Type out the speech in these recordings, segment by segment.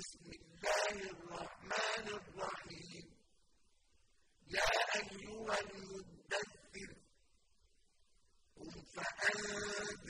بسم الله الرحمن الرحيم. يا أيها المدثر قم فأنذر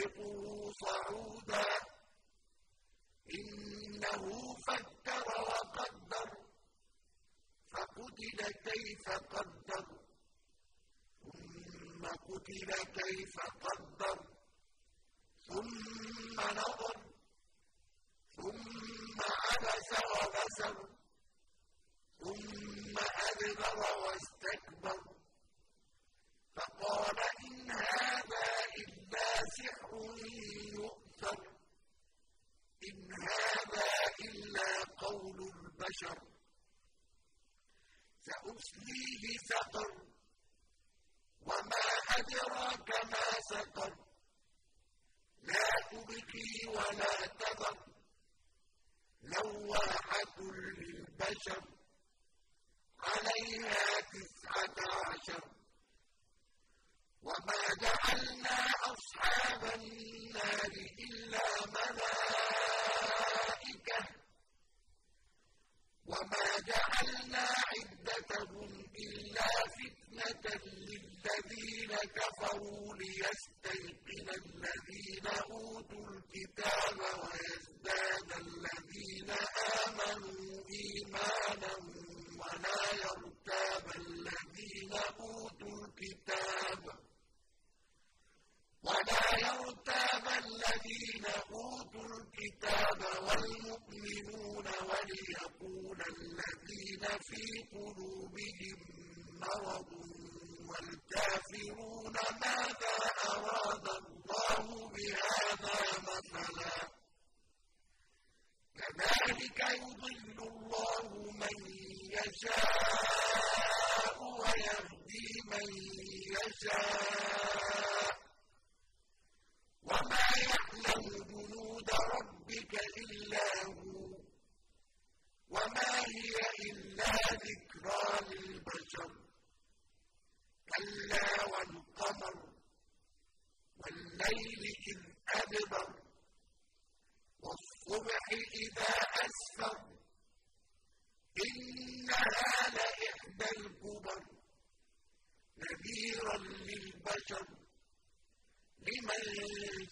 سأرهقه صعودا. إنه فكر وقدر فقتل كيف قدر. ثم قتل كيف قدر. ثم نظر ثم عبس وبسر. البشر سأسليه سقر وما أدراك ما سقر. لا تبكي ولا تذر. لواحة للبشر. عليها تسعة عشر. وما جعلنا أصحاب النار إلا ملائكة وما جعلنا عدتهم إلا للذين كفروا ليستيقن الذين أوتوا الكتاب ويزداد الذين آمنوا إيمانا ولا يرتاب الذين أوتوا الكتاب ولا يرتاب الذين أوتوا الكتاب والمؤمنون وليقول الذين في قلوبهم مرض والكافرون ماذا أراد الله بهذا مثلا؟ كذلك يضل الله من يشاء ويهدي من يشاء.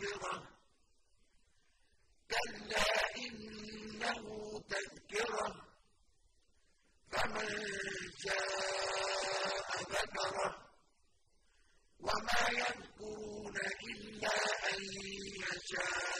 الآخرة كلا إنه تذكرة. فمن شاء ذكره. وما يذكرون إلا أن يشاء.